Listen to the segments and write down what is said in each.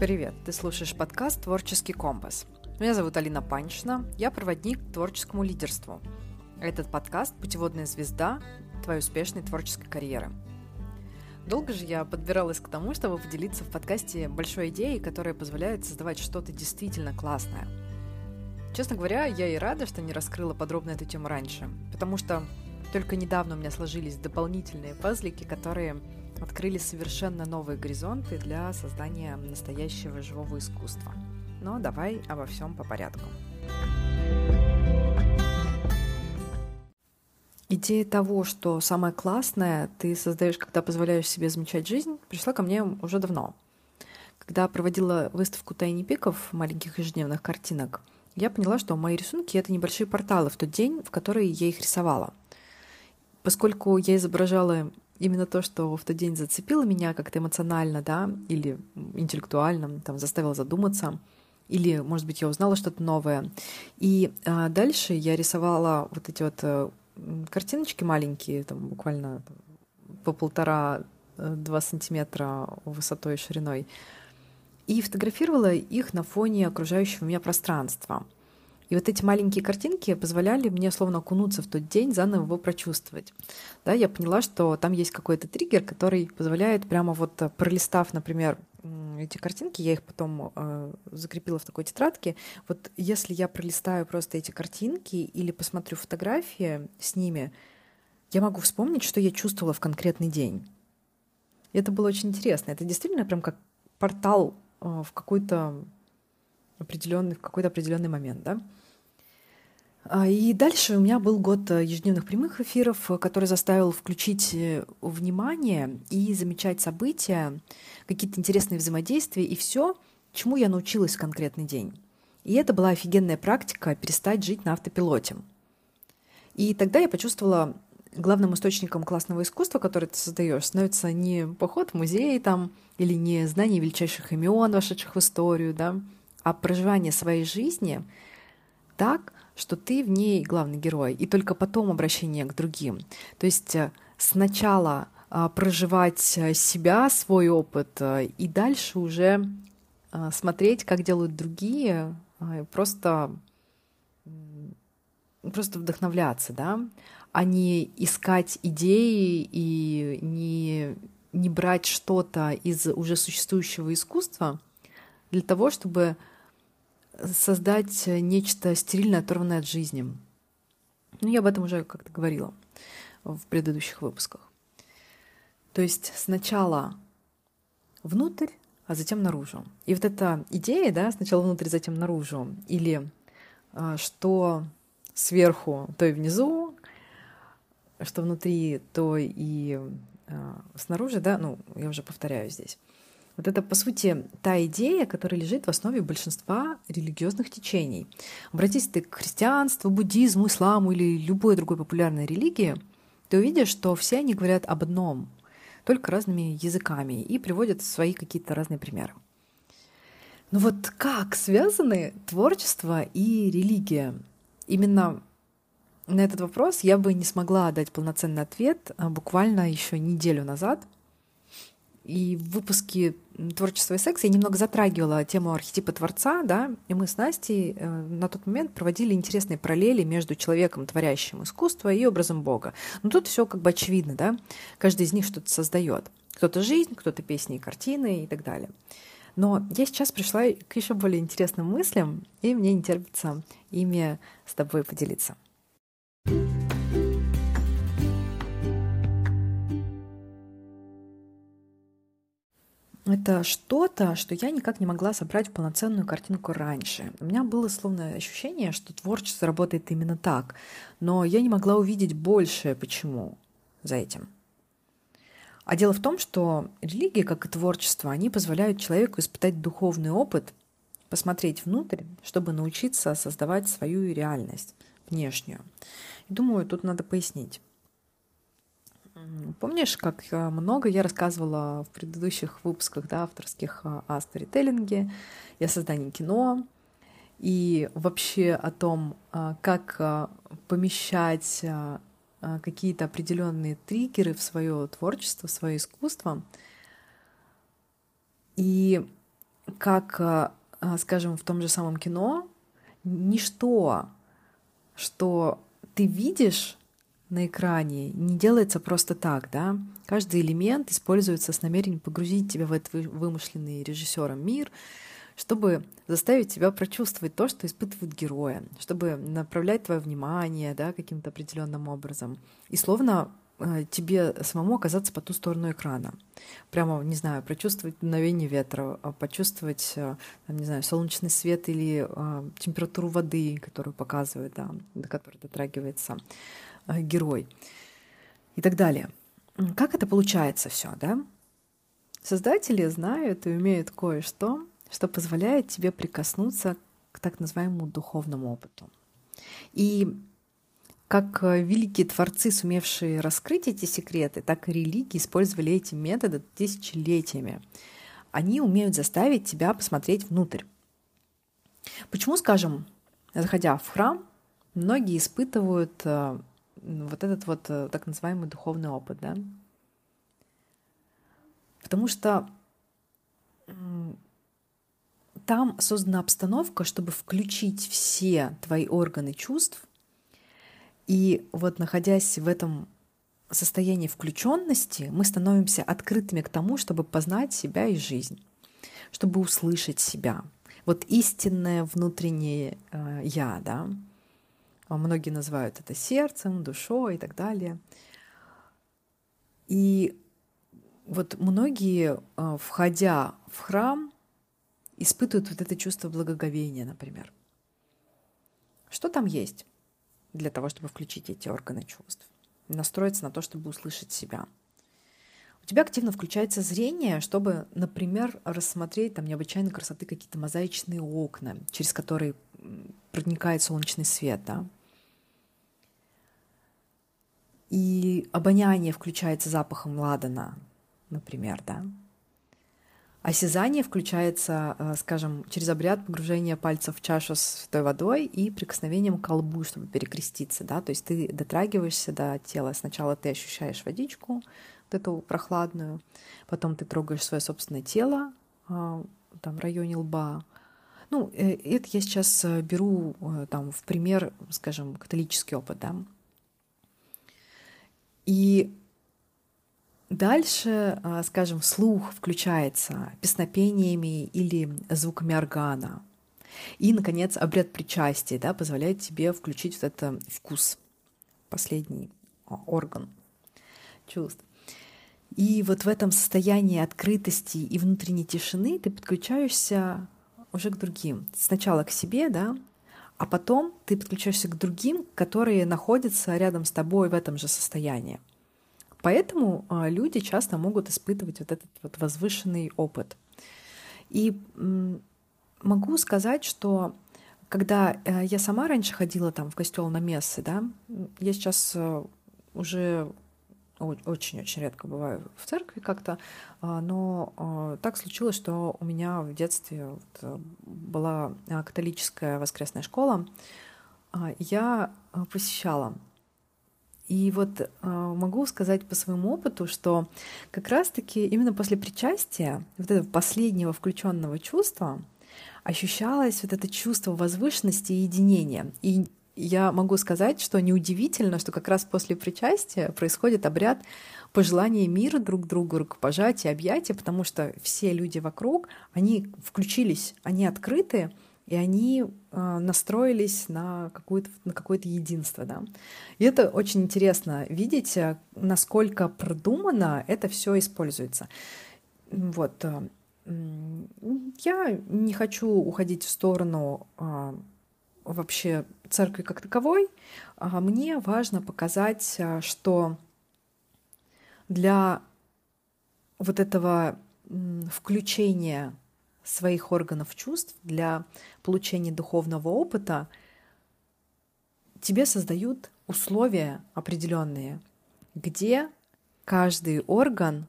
Привет, ты слушаешь подкаст «Творческий компас». Меня зовут Алина Панчина, я проводник к творческому лидерству. Этот подкаст – путеводная звезда твоей успешной творческой карьеры. Долго же я подбиралась к тому, чтобы поделиться в подкасте большой идеей, которая позволяет создавать что-то действительно классное. Честно говоря, я и рада, что не раскрыла подробно эту тему раньше, потому что только недавно у меня сложились дополнительные пазлики, которые открыли совершенно новые горизонты для создания настоящего живого искусства. Но давай обо всем по порядку. Идея того, что самое классное ты создаешь, когда позволяешь себе замечать жизнь, пришла ко мне уже давно. Когда проводила выставку тайни пиков маленьких ежедневных картинок, я поняла, что мои рисунки — это небольшие порталы в тот день, в который я их рисовала. Поскольку я изображала именно то, что в тот день зацепило меня как-то эмоционально, да, или интеллектуально, там, заставило задуматься, или, может быть, я узнала что-то новое. И а, дальше я рисовала вот эти вот а, картиночки маленькие, там, буквально по полтора-два э, сантиметра высотой и шириной, и фотографировала их на фоне окружающего меня пространства. И вот эти маленькие картинки позволяли мне словно окунуться в тот день, заново его прочувствовать. Да, я поняла, что там есть какой-то триггер, который позволяет прямо вот э, пролистав, например, эти картинки, я их потом э, закрепила в такой тетрадке. Вот если я пролистаю просто эти картинки или посмотрю фотографии с ними, я могу вспомнить, что я чувствовала в конкретный день. И это было очень интересно. Это действительно прям как портал э, в какой-то определенный, в какой-то определенный момент, да. А, и дальше у меня был год э, ежедневных прямых эфиров, который заставил включить э, внимание и замечать события, какие-то интересные взаимодействия и все, чему я научилась в конкретный день. И это была офигенная практика перестать жить на автопилоте. И тогда я почувствовала, главным источником классного искусства, которое ты создаешь, становится не поход в музей там, или не знание величайших имен, вошедших в историю, да, а проживание своей жизни так, что ты в ней главный герой, и только потом обращение к другим. То есть э, сначала а, проживать э, себя, свой опыт, э, и дальше уже смотреть, как делают другие, просто, просто вдохновляться, да, а не искать идеи и не, не брать что-то из уже существующего искусства для того, чтобы создать нечто стерильно оторванное от жизни. Ну, я об этом уже как-то говорила в предыдущих выпусках. То есть сначала внутрь, а затем наружу. И вот эта идея, да, сначала внутрь, затем наружу, или а, что сверху, то и внизу, что внутри, то и а, снаружи, да, ну, я уже повторяю здесь. Вот это, по сути, та идея, которая лежит в основе большинства религиозных течений. Обратись ты к христианству, буддизму, исламу или любой другой популярной религии, ты увидишь, что все они говорят об одном, только разными языками и приводят свои какие-то разные примеры. Но вот как связаны творчество и религия? Именно на этот вопрос я бы не смогла дать полноценный ответ а буквально еще неделю назад, и в выпуске «Творчество и секс» я немного затрагивала тему архетипа Творца, да, и мы с Настей э, на тот момент проводили интересные параллели между человеком, творящим искусство, и образом Бога. Но тут все как бы очевидно, да, каждый из них что-то создает. Кто-то жизнь, кто-то песни и картины и так далее. Но я сейчас пришла к еще более интересным мыслям, и мне не терпится ими с тобой поделиться. Это что-то, что я никак не могла собрать в полноценную картинку раньше. У меня было словно ощущение, что творчество работает именно так, но я не могла увидеть больше, почему за этим. А дело в том, что религия, как и творчество, они позволяют человеку испытать духовный опыт, посмотреть внутрь, чтобы научиться создавать свою реальность внешнюю. И думаю, тут надо пояснить. Помнишь, как много я рассказывала в предыдущих выпусках да, авторских э, о сторителлинге и о создании кино, и вообще о том, э, как помещать какие-то определенные триггеры в свое творчество, в свое искусство. И как, скажем, в том же самом кино, ничто, что ты видишь на экране, не делается просто так, да. Каждый элемент используется с намерением погрузить тебя в этот вымышленный режиссером мир, чтобы заставить тебя прочувствовать то, что испытывают герои, чтобы направлять твое внимание да, каким-то определенным образом. И словно э, тебе самому оказаться по ту сторону экрана. Прямо, не знаю, прочувствовать мгновение ветра, а почувствовать, э, не знаю, солнечный свет или э, температуру воды, которую показывает, да, до которой дотрагивается герой и так далее. Как это получается все, да? Создатели знают и умеют кое-что, что позволяет тебе прикоснуться к так называемому духовному опыту. И как э, великие творцы, сумевшие раскрыть эти секреты, так и религии использовали эти методы тысячелетиями. Они умеют заставить тебя посмотреть внутрь. Почему, скажем, заходя в храм, многие испытывают э, вот этот вот э, так называемый духовный опыт, да? Потому что там создана обстановка, чтобы включить все твои органы чувств. И вот находясь в этом состоянии включенности, мы становимся открытыми к тому, чтобы познать себя и жизнь, чтобы услышать себя. Вот истинное внутреннее э, я, да. А многие называют это сердцем, душой и так далее. И вот многие, э, входя в храм, испытывают вот это чувство благоговения, например. Что там есть для того, чтобы включить эти органы чувств? Настроиться на то, чтобы услышать себя. У тебя активно включается зрение, чтобы, например, рассмотреть там необычайной красоты какие-то мозаичные окна, через которые проникает солнечный свет, да. И обоняние включается запахом ладана, например, да. Осязание включается, э, скажем, через обряд погружения пальцев в чашу с святой водой и прикосновением к колбу, чтобы перекреститься. Да? То есть ты дотрагиваешься до тела. Сначала ты ощущаешь водичку, вот эту прохладную, потом ты трогаешь свое собственное тело э, там, в районе лба. Ну, э, это я сейчас беру там, в пример, скажем, католический опыт. Да? И Дальше, скажем, слух включается песнопениями или звуками органа. И, наконец, обряд причастия да, позволяет тебе включить вот этот вкус, последний а, орган чувств. И вот в этом состоянии открытости и внутренней тишины ты подключаешься уже к другим. Сначала к себе, да, а потом ты подключаешься к другим, которые находятся рядом с тобой в этом же состоянии. Поэтому а, люди часто могут испытывать вот этот вот возвышенный опыт. И могу сказать, что когда э, я сама раньше ходила там в костел на мессы, да, я сейчас э, уже очень-очень редко бываю в церкви как-то, а, но а, так случилось, что у меня в детстве вот была католическая воскресная школа, я посещала и вот э, могу сказать по своему опыту, что как раз-таки именно после причастия, вот этого последнего включенного чувства, ощущалось вот это чувство возвышенности и единения. И я могу сказать, что неудивительно, что как раз после причастия происходит обряд пожелания мира друг другу, рукопожатия, объятия, потому что все люди вокруг, они включились, они открыты, и они э, настроились на, какое-то, на какое-то единство. Да? И это очень интересно видеть, э, насколько продуманно это все используется. Вот. Э, я не хочу уходить в сторону вообще церкви как таковой. А мне важно показать, э, что для вот этого включения своих органов чувств для получения духовного опыта, тебе создают условия определенные, где каждый орган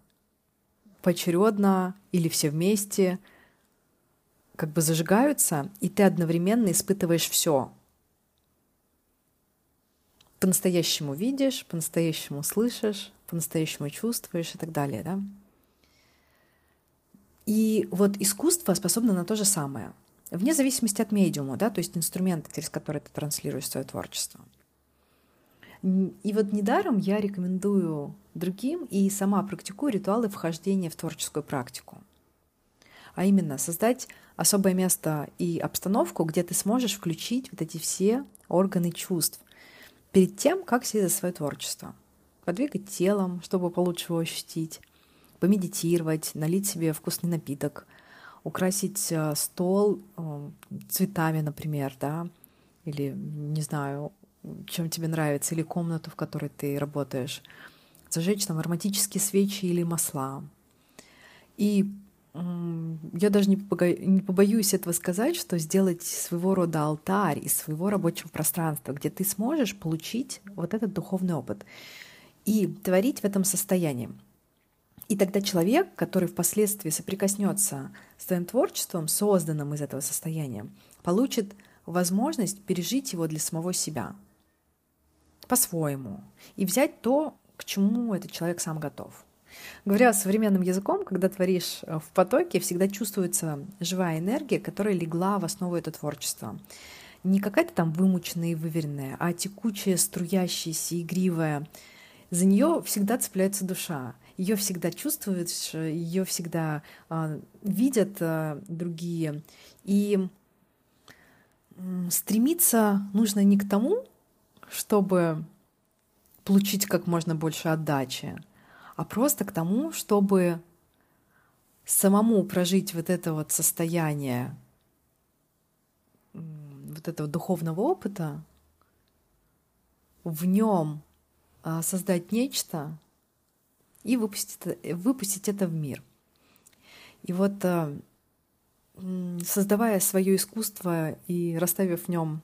поочередно или все вместе как бы зажигаются, и ты одновременно испытываешь все. По-настоящему видишь, по-настоящему слышишь, по-настоящему чувствуешь и так далее, да? И вот искусство способно на то же самое, вне зависимости от медиума, да, то есть инструмента, через который ты транслируешь свое творчество. И вот недаром я рекомендую другим и сама практикую ритуалы вхождения в творческую практику. А именно создать особое место и обстановку, где ты сможешь включить вот эти все органы чувств перед тем, как сесть за свое творчество. Подвигать телом, чтобы получше его ощутить, помедитировать, налить себе вкусный напиток, украсить э, стол э, цветами, например, да, или, не знаю, чем тебе нравится, или комнату, в которой ты работаешь, зажечь там ароматические свечи или масла. И я даже не, побо... не побоюсь этого сказать, что сделать своего рода алтарь из своего рабочего пространства, где ты сможешь получить вот этот духовный опыт и творить в этом состоянии. И тогда человек, который впоследствии соприкоснется с твоим творчеством, созданным из этого состояния, получит возможность пережить его для самого себя по-своему и взять то, к чему этот человек сам готов. Говоря современным языком, когда творишь э, в потоке, всегда чувствуется живая энергия, которая легла в основу этого творчества. Не какая-то там вымученная и выверенная, а текучая, струящаяся, игривая. За нее всегда цепляется душа ее всегда чувствуешь, ее всегда э, видят э, другие. И э, стремиться нужно не к тому, чтобы получить как можно больше отдачи, а просто к тому, чтобы самому прожить вот это вот состояние вот этого духовного опыта, в нем а, создать нечто, и выпустить это, выпустить это в мир. И вот э, создавая свое искусство и расставив в нем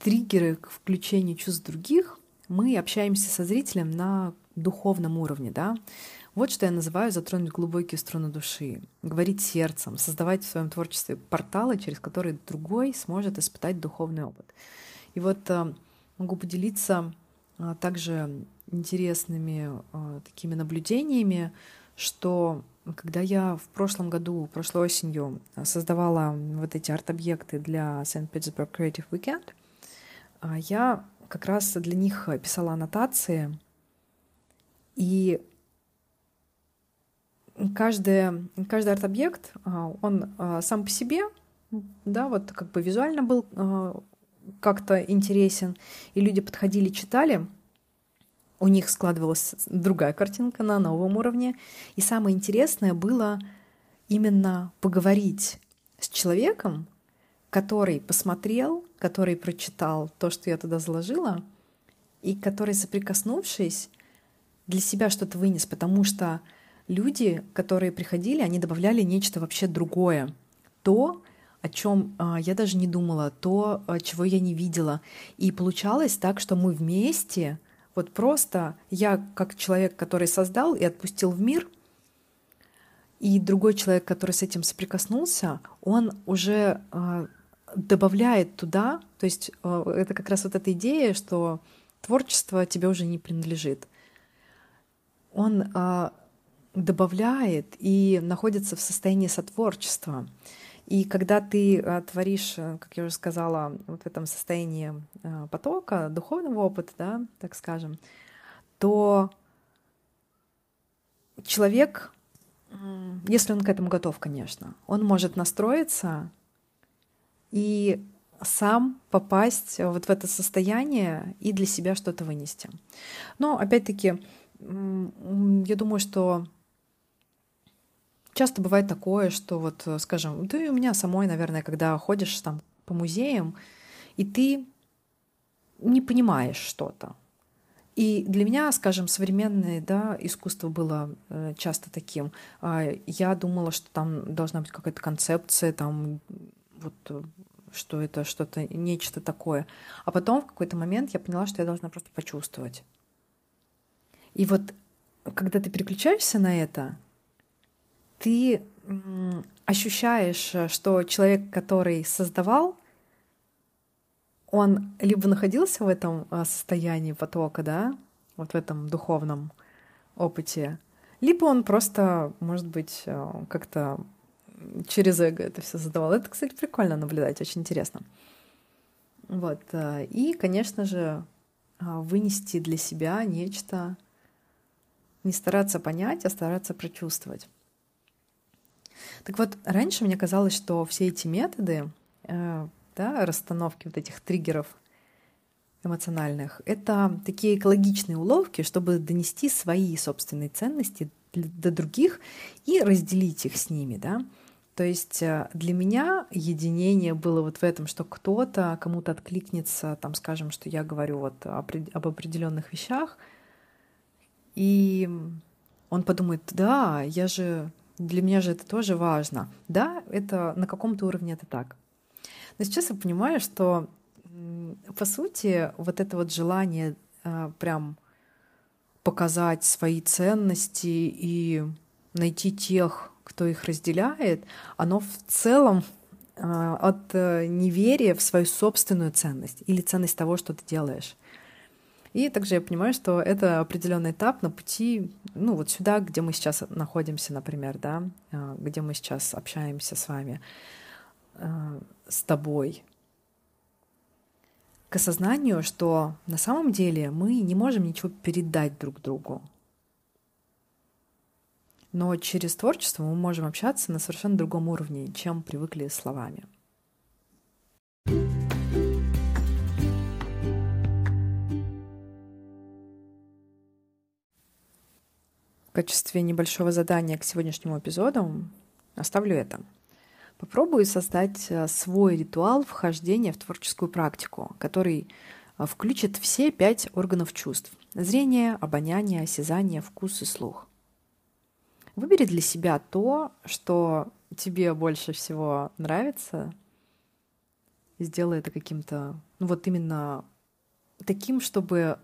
триггеры к включению чувств других, мы общаемся со зрителем на духовном уровне, да. Вот что я называю затронуть глубокие струны души, говорить сердцем, создавать в своем творчестве порталы, через которые другой сможет испытать духовный опыт. И вот э, могу поделиться а, также интересными э, такими наблюдениями, что когда я в прошлом году, прошлой осенью создавала вот эти арт-объекты для St. Petersburg Creative Weekend, э, я как раз для них писала аннотации, и каждый, каждый арт-объект, э, он сам по себе, да, вот как бы визуально был как-то интересен, и люди подходили, читали — у них складывалась другая картинка на новом уровне. И самое интересное было именно поговорить с человеком, который посмотрел, который прочитал то, что я туда заложила, и который, соприкоснувшись, для себя что-то вынес, потому что люди, которые приходили, они добавляли нечто вообще другое. То, о чем а, я даже не думала, то, а, чего я не видела. И получалось так, что мы вместе — вот просто я как человек, который создал и отпустил в мир, и другой человек, который с этим соприкоснулся, он уже э, добавляет туда, то есть это как раз вот эта идея, что творчество тебе уже не принадлежит. Он э, добавляет и находится в состоянии сотворчества. И когда ты а, творишь, э, как я уже сказала, вот в этом состоянии а, потока, духовного опыта, да, так скажем, то человек, если он к этому готов, конечно, он может настроиться и сам попасть вот в это состояние и для себя что-то вынести. Но опять-таки, я думаю, что Часто бывает такое, что вот, э, скажем, ты у меня самой, наверное, когда ходишь там по музеям, и ты не понимаешь что-то. И для меня, скажем, современное да, искусство было э, часто таким. Э, я думала, что там должна быть какая-то концепция, там вот э, что это что-то, нечто такое. А потом в какой-то момент я поняла, что я должна просто почувствовать. И вот когда ты переключаешься на это, ты ощущаешь, э, что человек, который создавал, он либо находился в этом э, состоянии потока, да, вот в этом духовном опыте, Либо он просто, может быть, э, как-то через эго это все задавал. Это, кстати, прикольно наблюдать, очень интересно. Вот. Э, и, конечно же, э, вынести для себя нечто, не стараться понять, а стараться прочувствовать. Так вот, раньше мне казалось, что все эти методы, да, расстановки вот этих триггеров эмоциональных, это такие экологичные уловки, чтобы донести свои собственные ценности до других и разделить их с ними, да. То есть э, для меня единение было вот в этом, что кто-то кому-то откликнется, там, скажем, что я говорю вот об определенных вещах, и он подумает, да, я же, для меня же это тоже важно. Да, это на каком-то уровне это так. Но сейчас я понимаю, что по сути вот это вот желание э, прям показать свои ценности и найти тех, кто их разделяет, оно в целом а, от э, неверия в свою собственную ценность или ценность того, что ты делаешь. И также я понимаю, что это определенный этап на пути, ну вот сюда, где мы сейчас находимся, например, да, а, где мы сейчас общаемся с вами, а, с тобой, к осознанию, что на самом деле мы не можем ничего передать друг другу. Но через творчество мы можем общаться на совершенно другом уровне, чем привыкли словами. В качестве небольшого задания к сегодняшнему эпизоду оставлю это — Попробую создать э, свой ритуал вхождения в творческую практику, который э, включит все пять органов чувств – зрение, обоняние, осязание, вкус и слух. Выбери для себя то, что тебе больше всего нравится, и сделай это каким-то, ну вот именно таким, чтобы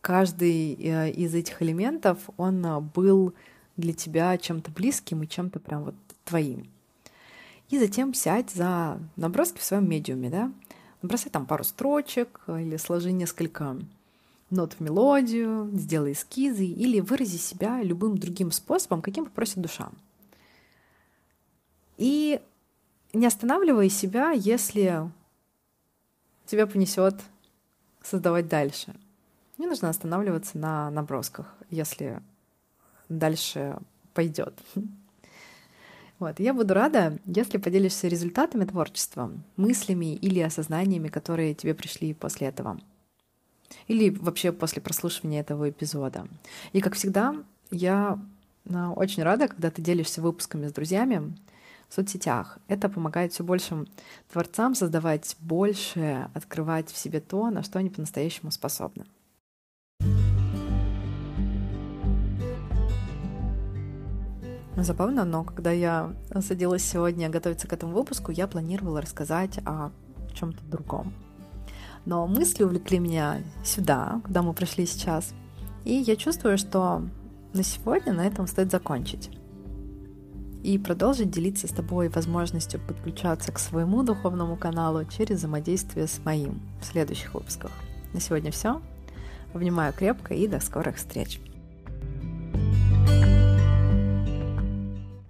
каждый э, из этих элементов, он был для тебя чем-то близким и чем-то прям вот твоим. И затем сядь за наброски в своем медиуме, да, набросай там пару строчек или сложи несколько нот в мелодию, сделай эскизы или вырази себя любым другим способом, каким попросит душа. И не останавливай себя, если тебя понесет создавать дальше. Не нужно останавливаться на набросках, если дальше пойдет. Вот. Я буду рада, если поделишься результатами творчества, мыслями или осознаниями, которые тебе пришли после этого. Или вообще после прослушивания этого эпизода. И, как всегда, я а, очень рада, когда ты делишься выпусками с друзьями в соцсетях. Это помогает все большим творцам создавать больше, открывать в себе то, на что они по-настоящему способны. Забавно, но когда я садилась сегодня готовиться к этому выпуску, я планировала рассказать о чем-то другом. Но мысли увлекли меня сюда, куда мы пришли сейчас. И я чувствую, что на сегодня на этом стоит закончить. И продолжить делиться с тобой возможностью подключаться к своему духовному каналу через взаимодействие с моим в следующих выпусках. На сегодня все. Обнимаю крепко и до скорых встреч.